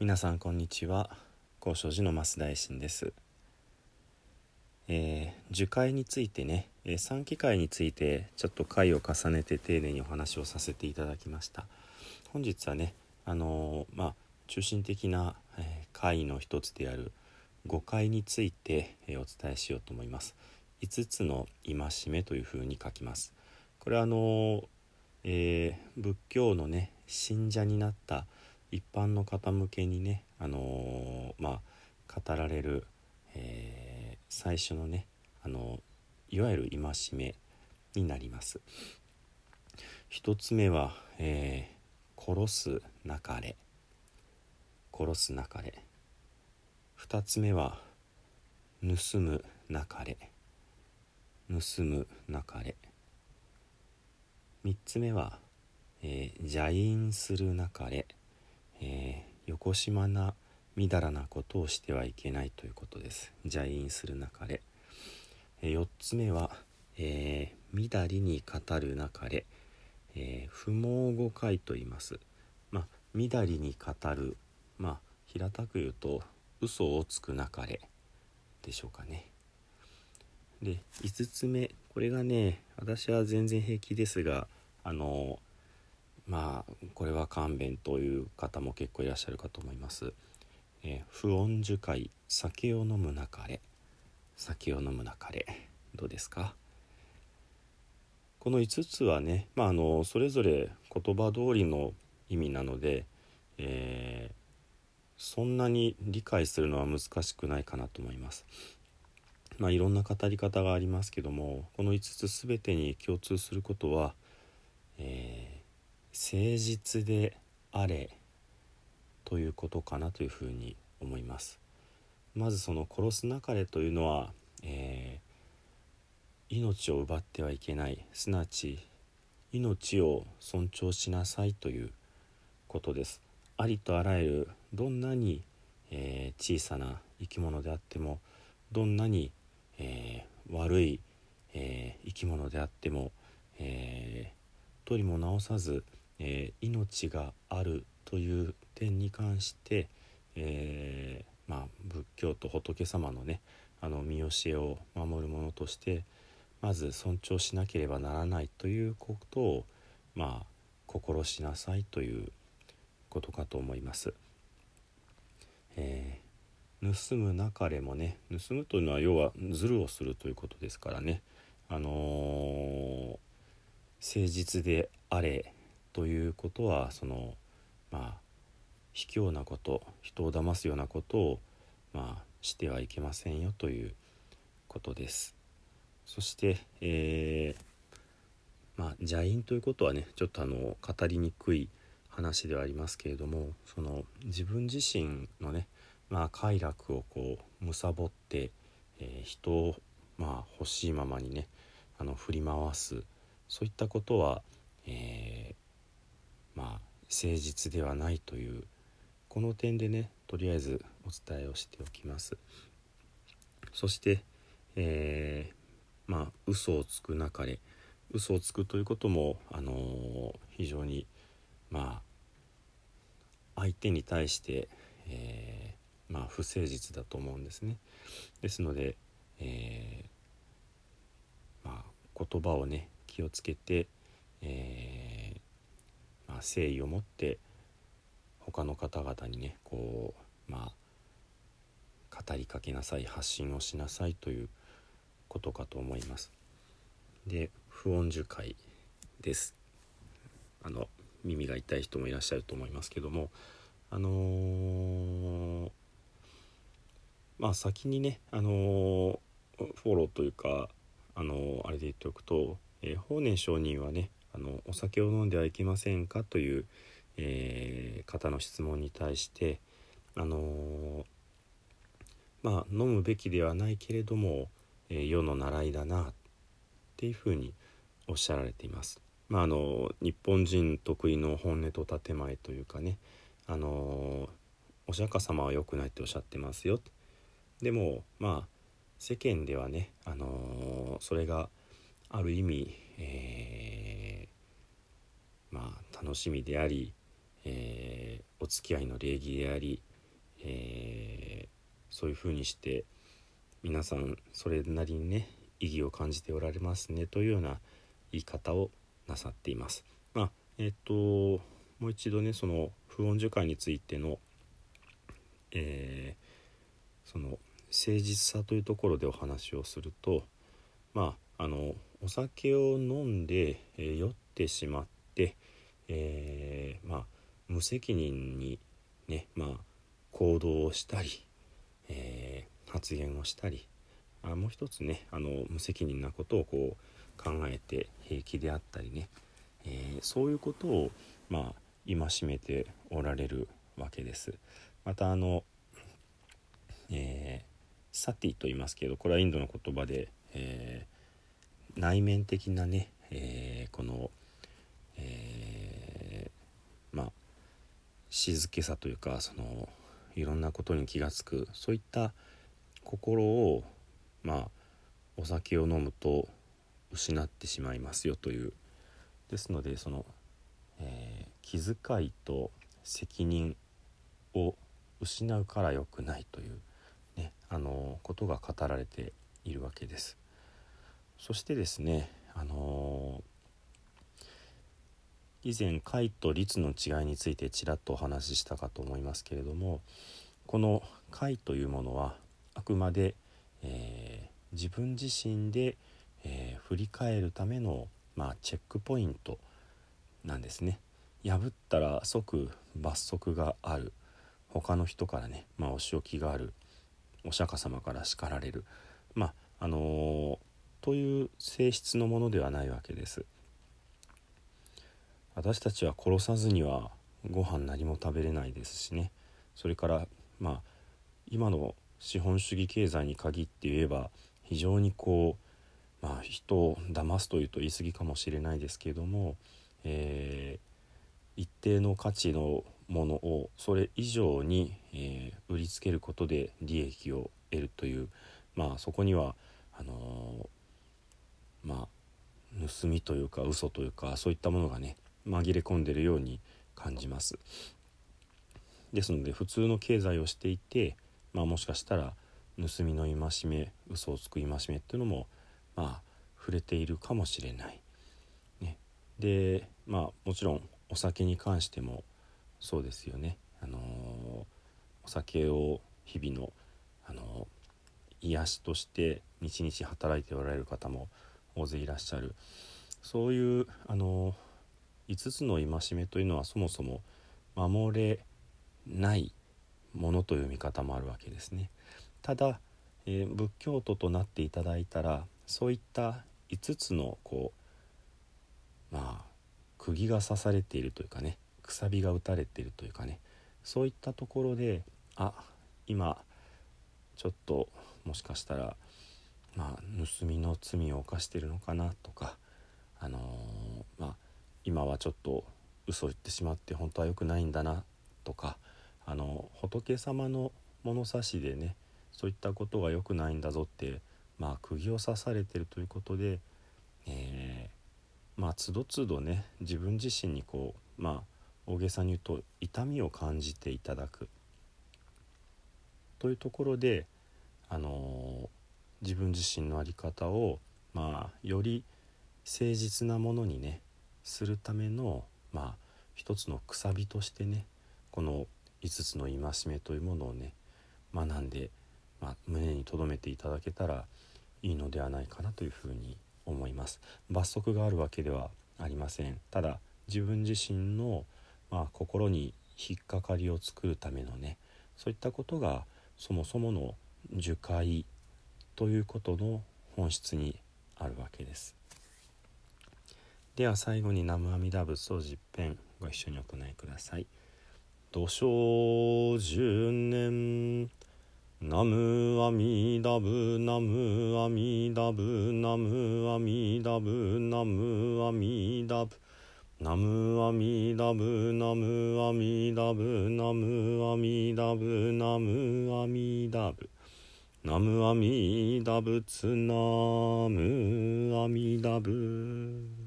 皆さんこんにちは。高尚寺の増大臣です、えー、樹海についてね、えー、三機会についてちょっと回を重ねて丁寧にお話をさせていただきました。本日はねあのー、まあ中心的な、え、会の一つである誤解について、え、お伝えしようと思います。5つの戒めというふうに書きます。これはあのえー、仏教のね信者になった一般の方向けにね、あのー、まあ、語られる、えー、最初のね、あのいわゆる戒めになります。一つ目は、え殺すなかれ。殺すなかれ。二つ目は盗むなかれ。盗むなかれ。三つ目は、えー、邪淫するなかれ。えー、よこしまなみだらなことをしてはいけないということです。邪淫するなかれ、えー、4つ目は、えー、みだりに語るなかれ、えー、不毛語解と言います。まあみだりに語るまあ平たく言うと嘘をつくなかれでしょうかね。で5つ目これがね私は全然平気ですがあのまあこれは勘弁という方も結構いらっしゃるかと思います。えー、不穏樹海酒を飲むなかれ酒を飲むなかれどうですか？この5つはね、まあ、あのそれぞれ言葉通りの意味なので、えー、そんなに理解するのは難しくないかなと思います。まあ、いろんな語り方がありますけどもこの5つ全てに共通することは、えー誠実であれということかなというふうに思います。まずその殺すなかれというのは、えー、命を奪ってはいけないすなわち命を尊重しなさいということです。ありとあらゆるどんなに、えー、小さな生き物であってもどんなに、えー、悪い、え生き物であっても、え取りも直さずえー、命があるという点に関して、えー、まあ、仏教と仏様のねあの見教えを守るものとしてまず尊重しなければならないということをまあ心しなさいということかと思います。えー、盗むなかれもね盗むというのは要はズルをするということですからねあのー、誠実であれということはそのまあ卑怯なこと人を騙すようなことをまあしてはいけませんよということです。そして、えー、まあ邪淫ということはねちょっとあの語りにくい話ではありますけれどもその自分自身のねまあ快楽をこう貪って、えー、人をまあ欲しいままにねあの振り回すそういったことは、えー、まあ誠実ではないというこの点でねとりあえずお伝えをしておきます。そして、えー、まあ嘘をつくなかれ。嘘をつくということも、あのー、非常にまあ相手に対して、えー、まあ、不誠実だと思うんですね。ですので、え、まあ、言葉をね気をつけて、えーまあ、誠意を持って他の方々にねこうまあ語りかけなさい発信をしなさいということかと思います。で不穏樹会ですあの耳が痛い人もいらっしゃると思いますけどもあのー、まあ先にねあのー、フォローというかあのー、あれで言っておくと、え法然上人はねあのお酒を飲んではいけませんかという、えー、方の質問に対してあのー、まあ飲むべきではないけれども、えー、世の習いだなっていうふうにおっしゃられています。まあ、あの日本人得意の本音と建前というかねあのお釈迦様は良くないっておっしゃってますよでもまあ世間ではね、あのそれがある意味、えー、まあ楽しみであり、えー、お付き合いの礼儀でありえ、そういうふうにして皆さんそれなりにね意義を感じておられますねというような言い方をなさっています。まあえっ、ともう一度ねその不穏樹会についての、えー、その誠実さというところでお話をするとまああのお酒を飲んで、えー、酔ってしまって、えー、まあ無責任にねまあ行動をしたり、え、発言をしたりあもう一つねあの無責任なことをこう考えて平気であったりね、えそういうことをまあ戒めておられるわけです。またあの、えサティと言いますけどこれはインドの言葉で、え内面的なね、えこの、えまあ静けさというかそのいろんなことに気が付くそういった心をまあお酒を飲むと失ってしまいますよというですのでその、えー、気遣いと責任を失うから良くないという、ね、あのことが語られているわけです。そしてですね、あの以前解と律の違いについてちらっとお話ししたかと思いますけれどもこの解というものはあくまで、えー、自分自身で、えー、振り返るための、まあ、チェックポイントなんですね。破ったら即罰則がある。他の人からね、まあ、お仕置きがある。お釈迦様から叱られる。まああのー、という性質のものではないわけです。私たちは殺さずにはご飯何も食べれないですしねそれからまあ今の資本主義経済に限って言えば非常にこう、まあ、人を騙すというと言い過ぎかもしれないですけれども、えー、一定の価値のものをそれ以上に、えー、売りつけることで利益を得るという、まあ、そこにはあの、まあ盗みというか嘘というかそういったものがね紛れ込んでるように感じます。ですので普通の経済をしていて、まあ、もしかしたら盗みの戒め嘘をつく戒めっていうのもまあ触れているかもしれない。ね、でまあもちろんお酒に関してもそうですよね。あのー、お酒を日々の、あのー、癒しとして日々働いておられる方も大勢いらっしゃるそういう、あの、5つの戒めというのはそもそも守れないものという見方もあるわけですね。ただ、えー、仏教徒となっていただいたらそういった5つのこうまあ釘が刺されているというかねくさびが打たれているというかねそういったところであ今ちょっともしかしたらまあ盗みの罪を犯してるのかなとかあのー、まあ今はちょっと嘘を言ってしまって本当は良くないんだなとかあの仏様の物差しでねそういったことが良くないんだぞってまあ釘を刺されてるということで、えー、まあつどつどね自分自身にこうまあ大げさに言うと痛みを感じていただく。というところで、あのー、自分自身の在り方をまあより誠実なものにねするためのまあ一つのくさびとしてねこの5つの戒めというものをね学んで、まあ、胸に留めていただけたらいいのではないかなというふうに思います。罰則があるわけではありません。ただ自分自身の、まあ、心に引っかかりを作るためのねそういったことがそもそもの樹海ということの本質にあるわけですでは最後に南無阿弥陀仏を十遍ご一緒にお唱えください。土生十年ナムアミダブナムアミダブナムアミダブナムアミダブナムアミダブナムアミダブナムアミダブナムアミダブ南無阿弥陀仏南無阿弥陀仏